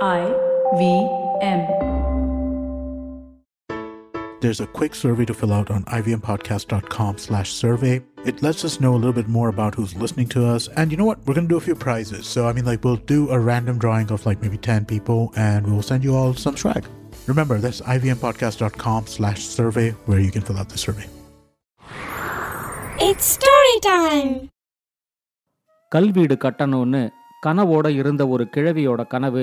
I V M. There's a quick survey to fill out on ivmpodcast.com slash survey. It lets us know a little bit more about who's listening to us. And you know what? We're going to do a few prizes. So, I mean, like, we'll do a random drawing of like maybe 10 people and we'll send you all some swag. Remember, that's ivmpodcast.com slash survey where you can fill out the survey. It's story time. கல்வீடு கட்டணும்னு கனவோட இருந்த ஒரு கிழவியோட கனவு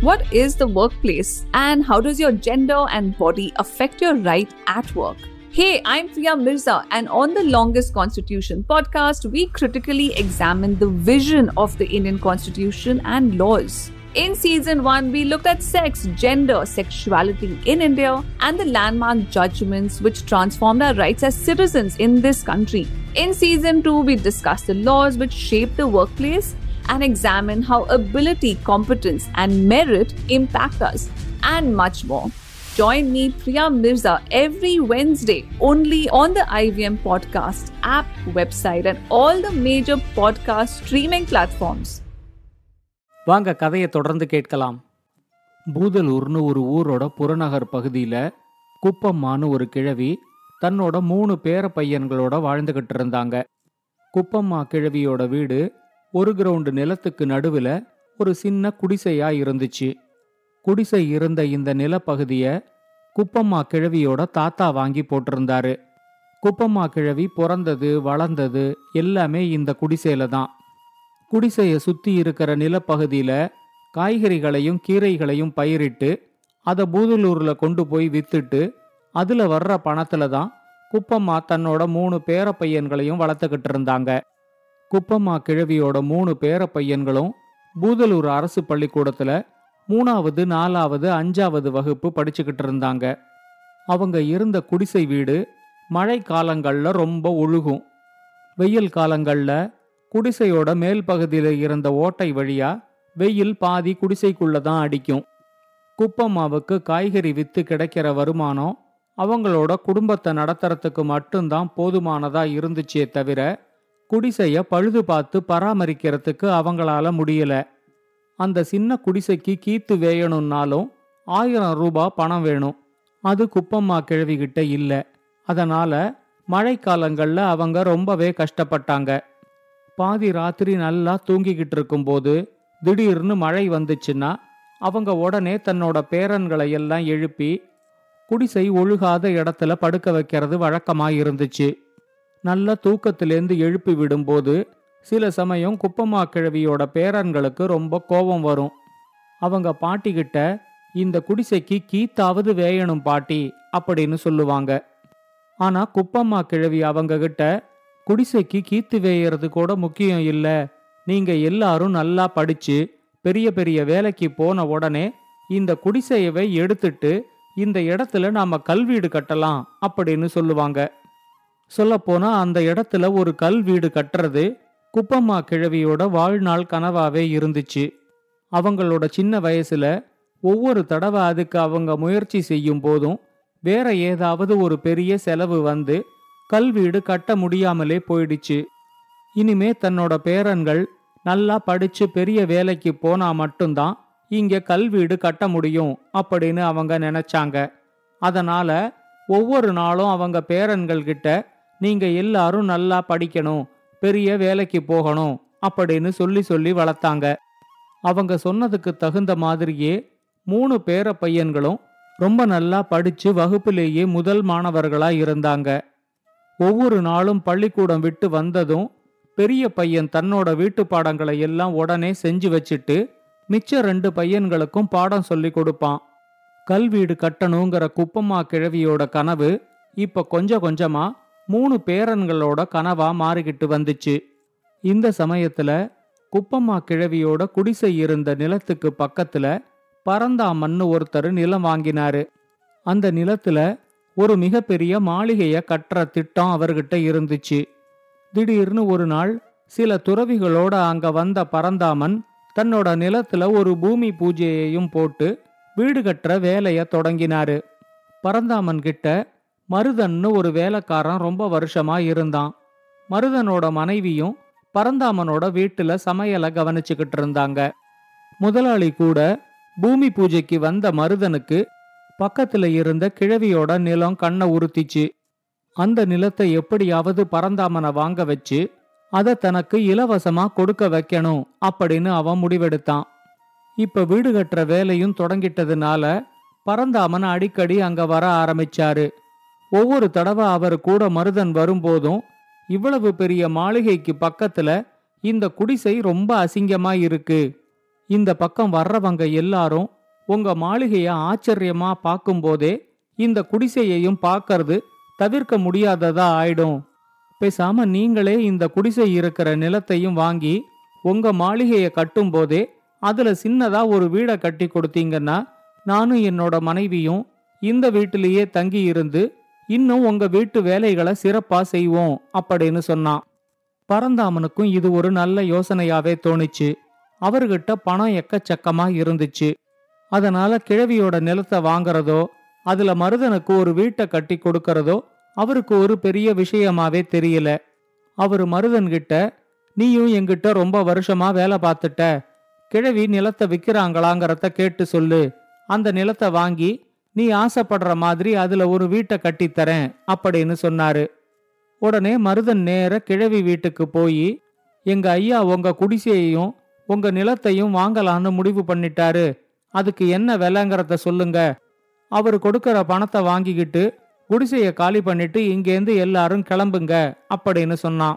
What is the workplace and how does your gender and body affect your right at work? Hey, I'm Priya Mirza, and on the Longest Constitution podcast, we critically examine the vision of the Indian Constitution and laws. In season 1, we looked at sex, gender, sexuality in India, and the landmark judgments which transformed our rights as citizens in this country. In season 2, we discussed the laws which shape the workplace and examine how ability, competence, and merit impact us, and much more. Join me, Priya Mirza, every Wednesday only on the IVM Podcast app, website, and all the major podcast streaming platforms. வாங்க கதையை தொடர்ந்து கேட்கலாம் பூதலூர்னு ஒரு ஊரோட புறநகர் பகுதியில குப்பம்மான்னு ஒரு கிழவி தன்னோட மூணு பேர பையன்களோட வாழ்ந்துகிட்டு இருந்தாங்க குப்பம்மா கிழவியோட வீடு ஒரு கிரவுண்டு நிலத்துக்கு நடுவில் ஒரு சின்ன குடிசையா இருந்துச்சு. குடிசை இருந்த இந்த நிலப்பகுதிய குப்பம்மா கிழவியோட தாத்தா வாங்கி போட்டிருந்தாரு. குப்பம்மா கிழவி பிறந்தது வளர்ந்தது எல்லாமே இந்த குடிசையில தான். குடிசையை சுத்தி இருக்கிற நிலப்பகுதியில காய்கறிகளையும் கீரைகளையும் பயிரிட்டு அதை பூதலூர்ல கொண்டு போய் வித்துட்டு அதுல வர்ற பணத்துல தான் குப்பம்மா தன்னோட மூணு பேர பையன்களையும் வளர்த்துக்கிட்டு இருந்தாங்க. குப்பம்மா கிழவியோட மூணு பேர பையன்களும் பூதலூர் அரசு பள்ளிக்கூடத்துல மூணாவது நாலாவது அஞ்சாவது வகுப்பு படிச்சுக்கிட்டு இருந்தாங்க. அவங்க இருந்த குடிசை வீடு மழை காலங்களில் ரொம்ப ஒழுகும். வெயில் காலங்களில் குடிசையோட மேல் பகுதியில் இருந்த ஓட்டை வழியா வெயில் பாதி குடிசைக்குள்ள தான் அடிக்கும். குப்பம்மாவுக்கு காய்கறி வித்து கிடைக்கிற வருமானம் அவங்களோட குடும்பத்தை நடத்துறதுக்கு மட்டும்தான் போதுமானதா இருந்துச்சே தவிர குடிசைய பழுது பார்த்து பராமரிக்கிறதுக்கு அவங்களால முடியல. அந்த சின்ன குடிசைக்கு கீத்து வேயணும்னாலும் ஆயிரம் ரூபாய் பணம் வேணும். அது குப்பம்மா கிழவிகிட்ட இல்ல. அதனால மழைக்காலங்கள்ல அவங்க ரொம்பவே கஷ்டப்பட்டாங்க. பாதி ராத்திரி நல்லா தூங்கிக்கிட்டு இருக்கும்போது திடீர்னு மழை வந்துச்சுன்னா அவங்க உடனே தன்னோட பேரன்களை எல்லாம் எழுப்பி குடிசை ஒழுகாத இடத்துல படுக்க வைக்கிறது வழக்கமாக இருந்துச்சு நல்ல தூக்கத்திலேருந்து எழுப்பி விடும்போது சில சமயம் குப்பம்மா கிழவியோட பேரன்களுக்கு ரொம்ப கோபம் வரும். அவங்க பாட்டிகிட்ட இந்த குடிசைக்கு கீத்தாவது வேயணும் பாட்டி அப்படின்னு சொல்லுவாங்க. ஆனா குப்பம்மா கிழவி அவங்க கிட்ட குடிசைக்கு கீத்து வேயறது கூட முக்கியம் இல்ல. நீங்க எல்லாரும் நல்லா படிச்சு பெரிய பெரிய வேலைக்கு போன உடனே இந்த குடிசையவை எடுத்துட்டு இந்த இடத்துல நாம கல்வீடு கட்டலாம் அப்படின்னு சொல்லுவாங்க. சொல்லப்போனா அந்த இடத்துல ஒரு கல் வீடு கட்டுறது குப்பம்மா கிழவியோட வாழ்நாள் கனவாவே இருந்துச்சு. அவங்களோட சின்ன வயசுல ஒவ்வொரு தடவை அதுக்கு அவங்க முயற்சி செய்யும் போதும் வேற ஏதாவது ஒரு பெரிய செலவு வந்து கல்வீடு கட்ட முடியாமலே போயிடுச்சு. இனிமே தன்னோட பேரன்கள் நல்லா படிச்சு பெரிய வேலைக்கு போனா மட்டும்தான் இங்க கல்வீடு கட்ட முடியும் அப்படின்னு அவங்க நினைச்சாங்க. அதனால ஒவ்வொரு நாளும் அவங்க பேரன்கள் கிட்ட நீங்க எல்லாரும் நல்லா படிக்கணும் பெரிய வேலைக்கு போகணும் அப்படின்னு சொல்லி சொல்லி வளர்த்தாங்க. அவங்க சொன்னதுக்கு தகுந்த மாதிரியே மூணு பேர பையன்களும் ரொம்ப நல்லா படிச்சு வகுப்பிலேயே முதல் மாணவர்களா இருந்தாங்க. ஒவ்வொரு நாளும் பள்ளிக்கூடம் விட்டு வந்ததும் பெரிய பையன் தன்னோட வீட்டு பாடங்களை எல்லாம் உடனே செஞ்சு வச்சுட்டு மிச்ச ரெண்டு பையன்களுக்கும் பாடம் சொல்லி கொடுப்பான். கல்வீடு கட்டணுங்கிற குப்பம்மா கிழவியோட கனவு இப்ப கொஞ்சம் கொஞ்சமா மூணு பேரன்களோட கனவா மாறிக்கிட்டு வந்துச்சு. இந்த சமயத்துல குப்பம்மா கிழவியோட குடிசை இருந்த நிலத்துக்கு பக்கத்துல பரந்தாமன்னு ஒருத்தர் நிலம் வாங்கினாரு. அந்த நிலத்துல ஒரு மிகப்பெரிய மாளிகைய கட்டுற திட்டம் அவர்கிட்ட இருந்துச்சு. திடீர்னு ஒரு நாள் சில துறவிகளோட அங்க வந்த பரந்தாமன் தன்னோட நிலத்துல ஒரு பூமி பூஜையையும் போட்டு வீடு கட்டுற வேலைய தொடங்கினாரு. பரந்தாமன் கிட்ட மருதன்னு ஒரு வேலைக்காரன் ரொம்ப வருஷமா இருந்தான். மருதனோட மனைவியும் பரந்தாமனோட வீட்டுல சமையலை கவனிச்சுக்கிட்டு இருந்தாங்க. முதலாளி கூட பூமி பூஜைக்கு வந்த மருதனுக்கு பக்கத்துல இருந்த கிழவியோட நிலம் கண்ணை உறுத்திச்சு. அந்த நிலத்தை எப்படியாவது பரந்தாமனை வாங்க வச்சு அதை தனக்கு இலவசமா கொடுக்க வைக்கணும் அப்படின்னு அவன் முடிவெடுத்தான். இப்ப வீடு கட்டுற வேலையும் தொடங்கிட்டதுனால பரந்தாமன் அடிக்கடி அங்க வர ஆரம்பிச்சாரு. ஒவ்வொரு தடவை அவர் கூட மருதன் வரும்போதும் இவ்வளவு பெரிய மாளிகைக்கு பக்கத்துல இந்த குடிசை ரொம்ப அசிங்கமா இருக்கு. இந்த பக்கம் வர்றவங்க எல்லாரும் உங்க மாளிகைய ஆச்சரியமா பார்க்கும்போதே இந்த குடிசையையும் பார்க்கறது தவிர்க்க முடியாததா ஆயிடும். பேசாம நீங்களே இந்த குடிசை இருக்கிற நிலத்தையும் வாங்கி உங்க மாளிகைய கட்டும்போதே அதுல சின்னதா ஒரு வீடை கட்டி கொடுத்தீங்கன்னா நானும் என்னோட மனைவியும் இந்த வீட்டிலேயே தங்கி இருந்து இன்னும் உங்க வீட்டு வேலைகளை சிறப்பா செய்வோம் அப்படின்னு சொன்னான். பரந்தாமனுக்கும் இது ஒரு நல்ல யோசனையாவே தோணுச்சு. அவர்கிட்ட பணம் எக்கச்சக்கமா இருந்துச்சு. அதனால கிழவியோட நிலத்தை வாங்குறதோ அதுல மருதனுக்கு ஒரு வீட்டை கட்டி கொடுக்கறதோ அவருக்கு ஒரு பெரிய விஷயமாவே தெரியல. அவரு மருதன்கிட்ட நீயும் எங்கிட்ட ரொம்ப வருஷமா வேலை பார்த்துட்ட. கிழவி நிலத்தை விற்கிறாங்களாங்கிறத கேட்டு சொல்லு. அந்த நிலத்தை வாங்கி நீ ஆசைப்படுற மாதிரி அதுல ஒரு வீட்டை கட்டித்தரேன் அப்படின்னு சொன்னாரு. உடனே மருதன் நேர கிழவி வீட்டுக்கு போய் எங்க ஐயா உங்க குடிசையையும் உங்க நிலத்தையும் வாங்கலான்னு முடிவு பண்ணிட்டாரு. அதுக்கு என்ன விலைங்கிறத சொல்லுங்க. அவர் கொடுக்கற பணத்தை வாங்கிக்கிட்டு குடிசையை காலி பண்ணிட்டு இங்கேருந்து எல்லாரும் கிளம்புங்க அப்படின்னு சொன்னான்.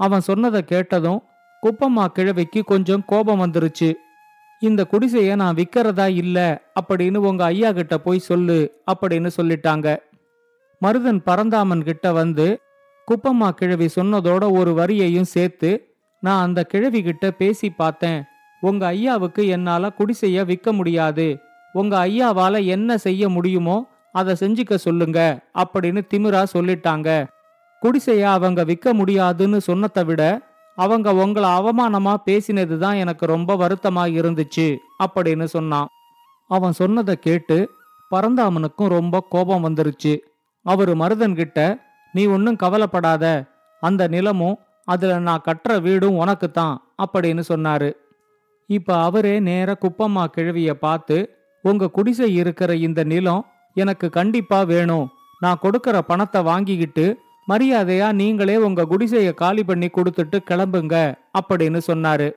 அவன் சொன்னதை கேட்டதும் குப்பம்மா கிழவிக்கு கொஞ்சம் கோபம் வந்துருச்சு. இந்த குடிசைய நான் விக்கிறதா இல்ல அப்படின்னு உங்க ஐயா கிட்ட போய் சொல்லு அப்படின்னு சொல்லிட்டாங்க. மருதன் பரந்தாமன் கிட்ட வந்து குப்பம்மா கிழவி சொன்னதோட ஒரு வரியையும் சேர்த்து நான் அந்த கிழவி கிட்ட பேசி பார்த்தேன். உங்க ஐயாவுக்கு என்னால குடிசைய விற்க முடியாது. உங்க ஐயாவால என்ன செய்ய முடியுமோ அதை செஞ்சுக்க சொல்லுங்க அப்படின்னு திமிரா சொல்லிட்டாங்க. குடிசைய அவங்க விற்க முடியாதுன்னு சொன்னதை விட அவங்க உங்களை அவமானமா பேசினது தான் எனக்கு ரொம்ப வருத்தமா இருந்துச்சு அப்படின்னு சொன்னான். அவன் சொன்னதை கேட்டு பரந்தாமனுக்கும் ரொம்ப கோபம் வந்துருச்சு. அவரு மருதன்கிட்ட நீ ஒன்னும் கவலைப்படாத. அந்த நிலமும் அதுல நான் கட்டுற வீடும் உனக்கு தான் அப்படின்னு சொன்னாரு. இப்ப அவரே நேர குப்பம்மா கிழவிய பார்த்து உங்க குடிசை இருக்கிற இந்த நிலம் எனக்கு கண்டிப்பா வேணும். நான் கொடுக்கற பணத்தை வாங்கிக்கிட்டு மரியாதையா நீங்களே உங்க குடிசைய காலி பண்ணி கொடுத்துட்டு கிளம்புங்க அப்படின்னு சொன்னாரு.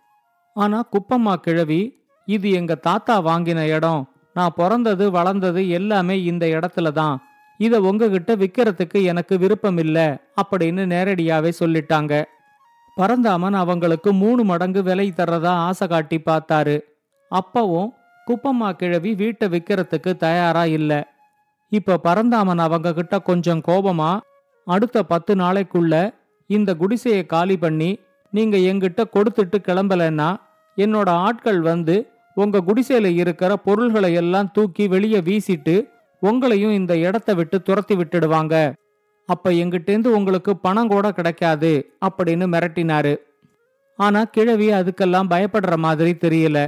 ஆனா குப்பம்மா கிழவி இது எங்க தாத்தா வாங்கின இடம். நான் பிறந்தது வளர்ந்தது எல்லாமே இந்த இடத்துல தான். இத உங்ககிட்ட விக்கிறதுக்கு எனக்கு விருப்பம் இல்ல அப்படின்னு நேரடியாவே சொல்லிட்டாங்க. பரந்தாமன் அவங்களுக்கு மூணு மடங்கு விலை தர்றதா ஆசை காட்டி பார்த்தாரு. அப்பவும் குப்பம்மா கிழவி வீட்டை விக்கிறதுக்கு தயாரா இல்ல. இப்ப பரந்தாமன் அவங்க கிட்ட கொஞ்சம் கோபமா அடுத்த பத்து நாளைக்குள்ள இந்த குடிசையை காலி பண்ணி நீங்க எங்கிட்ட கொடுத்துட்டு கிளம்பலன்னா என்னோட ஆட்கள் வந்து உங்க குடிசையில இருக்கிற பொருள்களை எல்லாம் தூக்கி வெளியே வீசிட்டு உங்களையும் இந்த இடத்த விட்டு துரத்தி விட்டுடுவாங்க. அப்ப எங்கிட்டேந்து உங்களுக்கு பணம் கூட கிடைக்காது அப்படின்னு மிரட்டினாரு. ஆனா கிழவி அதுக்கெல்லாம் பயப்படுற மாதிரி தெரியல.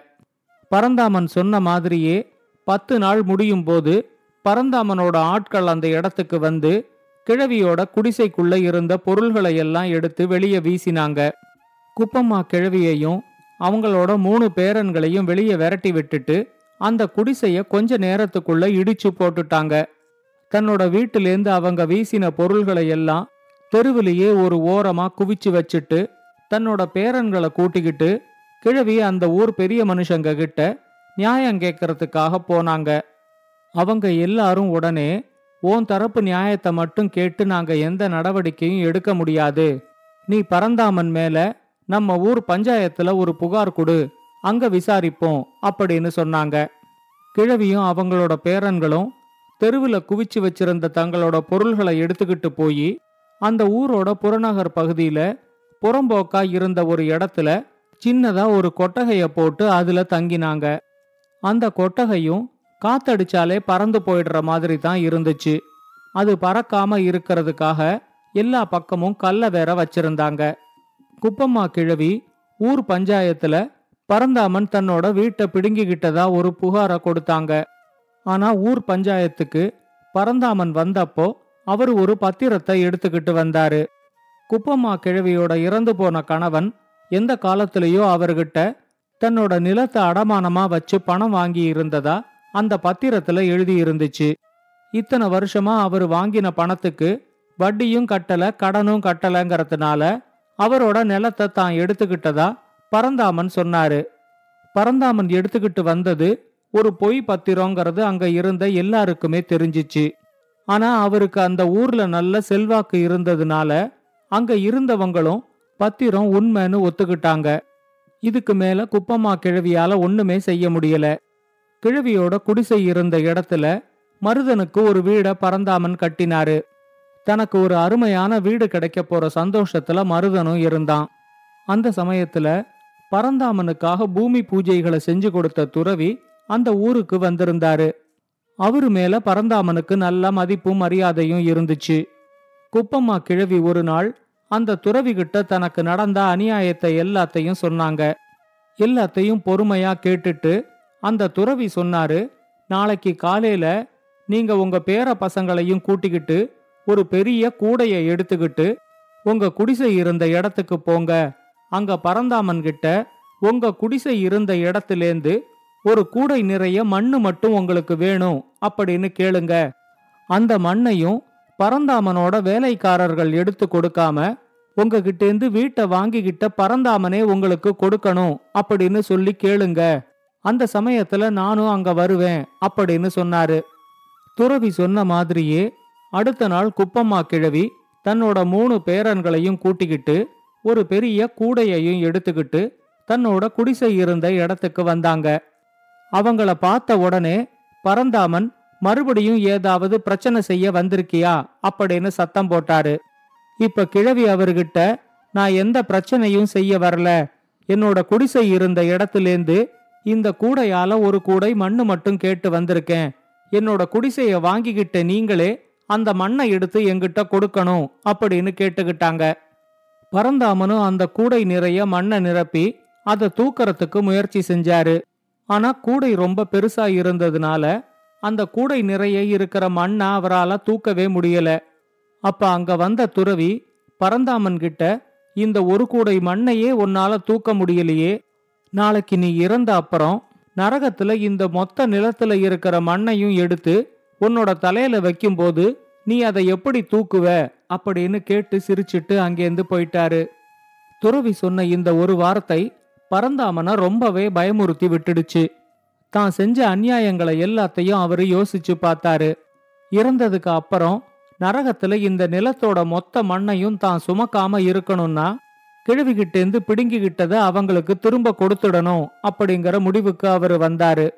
பரந்தாமன் சொன்ன மாதிரியே பத்து நாள் முடியும் போது பரந்தாமனோட ஆட்கள் அந்த இடத்துக்கு வந்து கிழவியோட குடிசைக்குள்ள இருந்த பொருள்களை எல்லாம் எடுத்து வெளியே வீசினாங்க. குப்பம்மா கிழவியையும் அவங்களோட மூணு பேரன்களையும் வெளியே விரட்டி விட்டுட்டு அந்த குடிசைய கொஞ்ச நேரத்துக்குள்ள இடிச்சு போட்டுட்டாங்க. தன்னோட வீட்டிலேருந்து அவங்க வீசின பொருள்களை எல்லாம் தெருவிலேயே ஒரு ஓரமா குவிச்சு வச்சுட்டு தன்னோட பேரன்களை கூட்டிக்கிட்டு கிழவி அந்த ஊர் பெரிய மனுஷங்க கிட்ட நியாயம் கேட்கறதுக்காக போனாங்க. அவங்க எல்லாரும் உடனே உன் தரப்பு நியாயத்தை மட்டும் கேட்டு நாங்க எந்த நடவடிக்கையும் எடுக்க முடியாது. நீ பரந்தாமன் மேல நம்ம ஊர் பஞ்சாயத்துல ஒரு புகார் கொடு. அங்க விசாரிப்போம் அப்படின்னு சொன்னாங்க. கிழவியும் அவங்களோட பேரன்களும் தெருவில் குவிச்சு வச்சிருந்த தங்களோட பொருள்களை எடுத்துக்கிட்டு போய் அந்த ஊரோட புறநகர் பகுதியில புறம்போக்கா இருந்த ஒரு இடத்துல சின்னதா ஒரு கொட்டகைய போட்டு அதுல தங்கினாங்க. அந்த கொட்டகையும் காத்தடிச்சாலே பறந்து போயிடுற மாதிரி தான் இருந்துச்சு. அது பறக்காம இருக்கிறதுக்காக எல்லா பக்கமும் கல்ல வேற வச்சிருந்தாங்க. குப்பம்மா கிழவி ஊர் பஞ்சாயத்துல பரந்தாமன் தன்னோட வீட்டை பிடுங்கிக்கிட்டதா ஒரு புகாரை கொடுத்தாங்க. ஆனா ஊர் பஞ்சாயத்துக்கு பரந்தாமன் வந்தப்போ அவர் ஒரு பத்திரத்தை எடுத்துக்கிட்டு வந்தாரு. குப்பம்மா கிழவியோட இறந்து போன கணவன் எந்த காலத்திலேயோ அவர்கிட்ட தன்னோட நிலத்தை அடமானமா வச்சு பணம் வாங்கி இருந்ததா அந்த பத்திரத்துல எழுதி இருந்துச்சு இத்தனை வருஷமா அவர் வாங்கின பணத்துக்கு வட்டியும் கட்டல கடனும் கட்டலங்கிறதுனால அவரோட நிலத்தை தான் எடுத்துக்கிட்டதா பரந்தாமன் சொன்னாரு. பரந்தாமன் எடுத்துக்கிட்டு வந்தது ஒரு பொய் பத்திரங்கிறது அங்க இருந்த எல்லாருக்குமே தெரிஞ்சிச்சு. ஆனா அவருக்கு அந்த ஊர்ல நல்ல செல்வாக்கு இருந்ததுனால அங்க இருந்தவங்களும் பத்திரம் உண்மைன்னு ஒத்துக்கிட்டாங்க. இதுக்கு மேல குப்பம்மா கிழவியால ஒண்ணுமே செய்ய முடியல. கிழவியோட குடிசை இருந்த இடத்துல மருதனுக்கு ஒரு வீட பரந்தாமன் கட்டினாரு. தனக்கு ஒரு அருமையான வீடு கிடைக்க போற சந்தோஷத்துல மருதனும் இருந்தான். அந்த சமயத்துல பரந்தாமனுக்காக பூமி பூஜைகளை செஞ்சு கொடுத்த துறவி அந்த ஊருக்கு வந்திருந்தாரு. அவரு மேல பரந்தாமனுக்கு நல்ல மதிப்பும் மரியாதையும் இருந்துச்சு. குப்பம்மா கிழவி ஒரு நாள் அந்த துறவிகிட்ட தனக்கு நடந்த அநியாயத்தை எல்லாத்தையும் சொன்னாங்க. எல்லாத்தையும் பொறுமையா கேட்டுட்டு அந்த துறவி சொன்னாரு நாளைக்கு காலையில நீங்க உங்க பேர பசங்களையும் கூட்டிக்கிட்டு ஒரு பெரிய கூடைய எடுத்துக்கிட்டு உங்க குடிசை இருந்த இடத்துக்கு போங்க. அங்க பரந்தாமன் கிட்ட உங்க குடிசை இருந்த இடத்திலேந்து ஒரு கூடை நிறைய மண்ணு மட்டும் உங்களுக்கு வேணும் அப்படின்னு கேளுங்க. அந்த மண்ணையும் பரந்தாமனோட வேலைக்காரர்கள் எடுத்து கொடுக்காம உங்ககிட்டேந்து வீட்டை வாங்கிக்கிட்ட பரந்தாமனே உங்களுக்கு கொடுக்கணும் அப்படின்னு சொல்லி கேளுங்க. அந்த சமயத்துல நானும் அங்க வருவேன் அப்படின்னு சொன்னாரு. துறவி சொன்ன மாதிரியே அடுத்த நாள் குப்பம்மா கிழவி தன்னோட மூணு பேரன்களையும் கூட்டிக்கிட்டு ஒரு பெரிய கூடையையும் எடுத்துக்கிட்டு தன்னோட குடிசை இருந்த இடத்துக்கு வந்தாங்க. அவங்கள பார்த்த உடனே பரந்தாமன் மறுபடியும் ஏதாவது பிரச்சனை செய்ய வந்திருக்கியா? அப்படின்னு சத்தம் போட்டாரு. இப்ப கிழவி அவர்கிட்ட நான் எந்த பிரச்சனையும் செய்ய வரல. என்னோட குடிசை இருந்த இடத்துலேருந்து இந்த கூடையால ஒரு கூடை மண்ணு மட்டும் கேட்டு வந்திருக்கேன். என்னோட குடிசைய வாங்கிக்கிட்ட நீங்களே அந்த மண்ணை எடுத்து எங்கிட்ட கொடுக்கணும் அப்படின்னு கேட்டுக்கிட்டாங்க. பரந்தாமனும் அந்த கூடை நிறைய மண்ணை நிரப்பி அதை தூக்கறதுக்கு முயற்சி செஞ்சாரு. ஆனா கூடை ரொம்ப பெருசா இருந்ததுனால அந்த கூடை நிறைய இருக்கிற மண்ணை அவரால தூக்கவே முடியல. அப்ப அங்க வந்த துறவி பரந்தாமன் கிட்ட இந்த ஒரு கூடை மண்ணையே உன்னால தூக்க முடியலையே நாளைக்கு நீ இறந்த அப்புறம் நரகத்துல இந்த மொத்த நிலத்துல இருக்கிற மண்ணையும் எடுத்து உன்னோட தலையில வைக்கும்போது நீ அதை எப்படி தூக்குவ? அப்படின்னு கேட்டு சிரிச்சிட்டு அங்கேருந்து போயிட்டாரு. துறவி சொன்ன இந்த ஒரு வார்த்தை பரந்தாமனை ரொம்பவே பயமுறுத்தி விட்டுடுச்சு. தான் செஞ்ச அநியாயங்களை எல்லாத்தையும் அவரு யோசிச்சு பார்த்தாரு. இறந்ததுக்கு அப்புறம் நரகத்துல இந்த நிலத்தோட மொத்த மண்ணையும் தான் சுமக்காம இருக்கணும்னா கிழவிகிட்டேந்து பிடுங்கிக்கிட்டத அவங்களுக்கு திரும்ப கொடுத்துடணும் அப்படிங்கிற முடிவுக்கு அவரு வந்தாரு.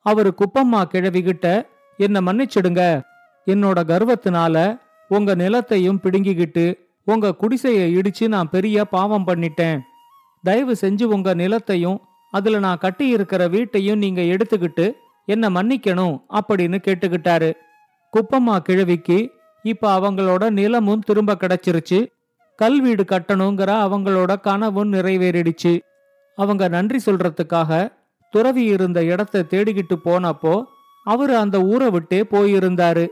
அவரு குப்பம்மா கிழவிகிட்ட என்ன மன்னிச்சிடுங்க. என்னோட கர்வத்தினால உங்க நிலத்தையும் பிடுங்கிக்கிட்டு உங்க குடிசைய இடிச்சு நான் பெரிய பாவம் பண்ணிட்டேன். தயவு செஞ்சு உங்க நிலத்தையும் அதுல நான் கட்டி இருக்கிற வீட்டையும் நீங்க எடுத்துக்கிட்டு என்ன மன்னிக்கணும் அப்படின்னு கேட்டுக்கிட்டாரு. குப்பம்மா கிழவிக்கு இப்ப அவங்களோட நிலமும் திரும்ப கிடைச்சிருச்சு. கல் வீடு கட்டணுங்கிற அவங்களோட கனவும் நிறைவேறிடுச்சு. அவங்க நன்றி சொல்றதுக்காக துறவி இருந்த இடத்தை தேடிக்கிட்டு போனப்போ அவர் அந்த ஊரை விட்டே போயிருந்தாரு.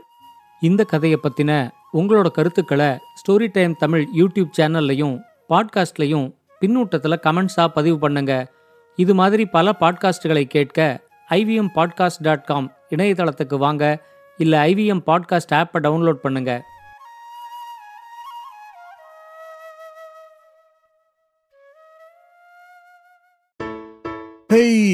இந்த கதையை பத்தின உங்களோட கருத்துக்களை ஸ்டோரி டைம் தமிழ் யூடியூப் சேனல்லையும் பாட்காஸ்ட்லையும் பின்னூட்டத்தில் கமெண்ட்ஸாக பதிவு பண்ணுங்க. இது மாதிரி பல பாட்காஸ்டுகளை கேட்க ஐவிஎம் பாட்காஸ்ட் டாட் காம் இணையதளத்துக்கு வாங்க. இல்லை ஐவிஎம் பாட்காஸ்ட் ஆப்பை டவுன்லோட் பண்ணுங்கள்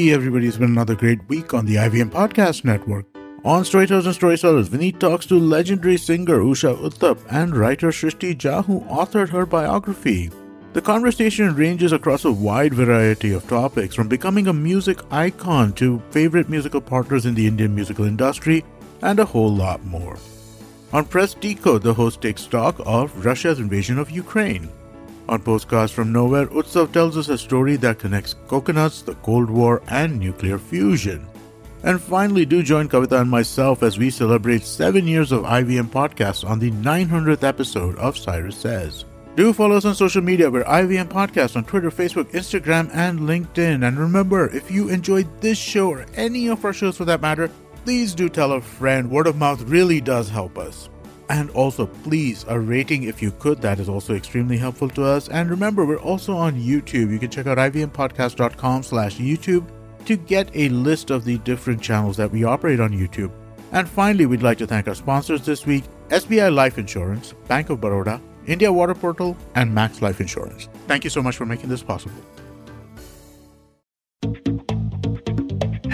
Hey, everybody, it's been another great week on the IVM Podcast Network. On Storytellers and Storytellers, Vineet talks to legendary singer Usha Uttap and writer Shrishti Jha, who authored her biography. The conversation ranges across a wide variety of topics, from becoming a music icon to favorite musical partners in the Indian musical industry, and a whole lot more. On Press Decode, the host takes stock of Russia's invasion of Ukraine. On Postcards from Nowhere, Utsav tells us a story that connects coconuts, the Cold War, and nuclear fusion. And finally, do join Kavita and myself as we celebrate seven years of IVM Podcast on the 900th episode of Cyrus Says. Do follow us on social media. We're IVM Podcast on Twitter, Facebook, Instagram, and LinkedIn. And remember, if you enjoyed this show or any of our shows for that matter, please do tell a friend. Word of mouth really does help us. And also, please, a rating if you could. That is also extremely helpful to us. And remember, we're also on YouTube. You can check out ivmpodcast.com slash YouTube to get a list of the different channels that we operate on YouTube. And finally, we'd like to thank our sponsors this week SBI Life Insurance, Bank of Baroda, India Water Portal, and Max Life Insurance. Thank you so much for making this possible.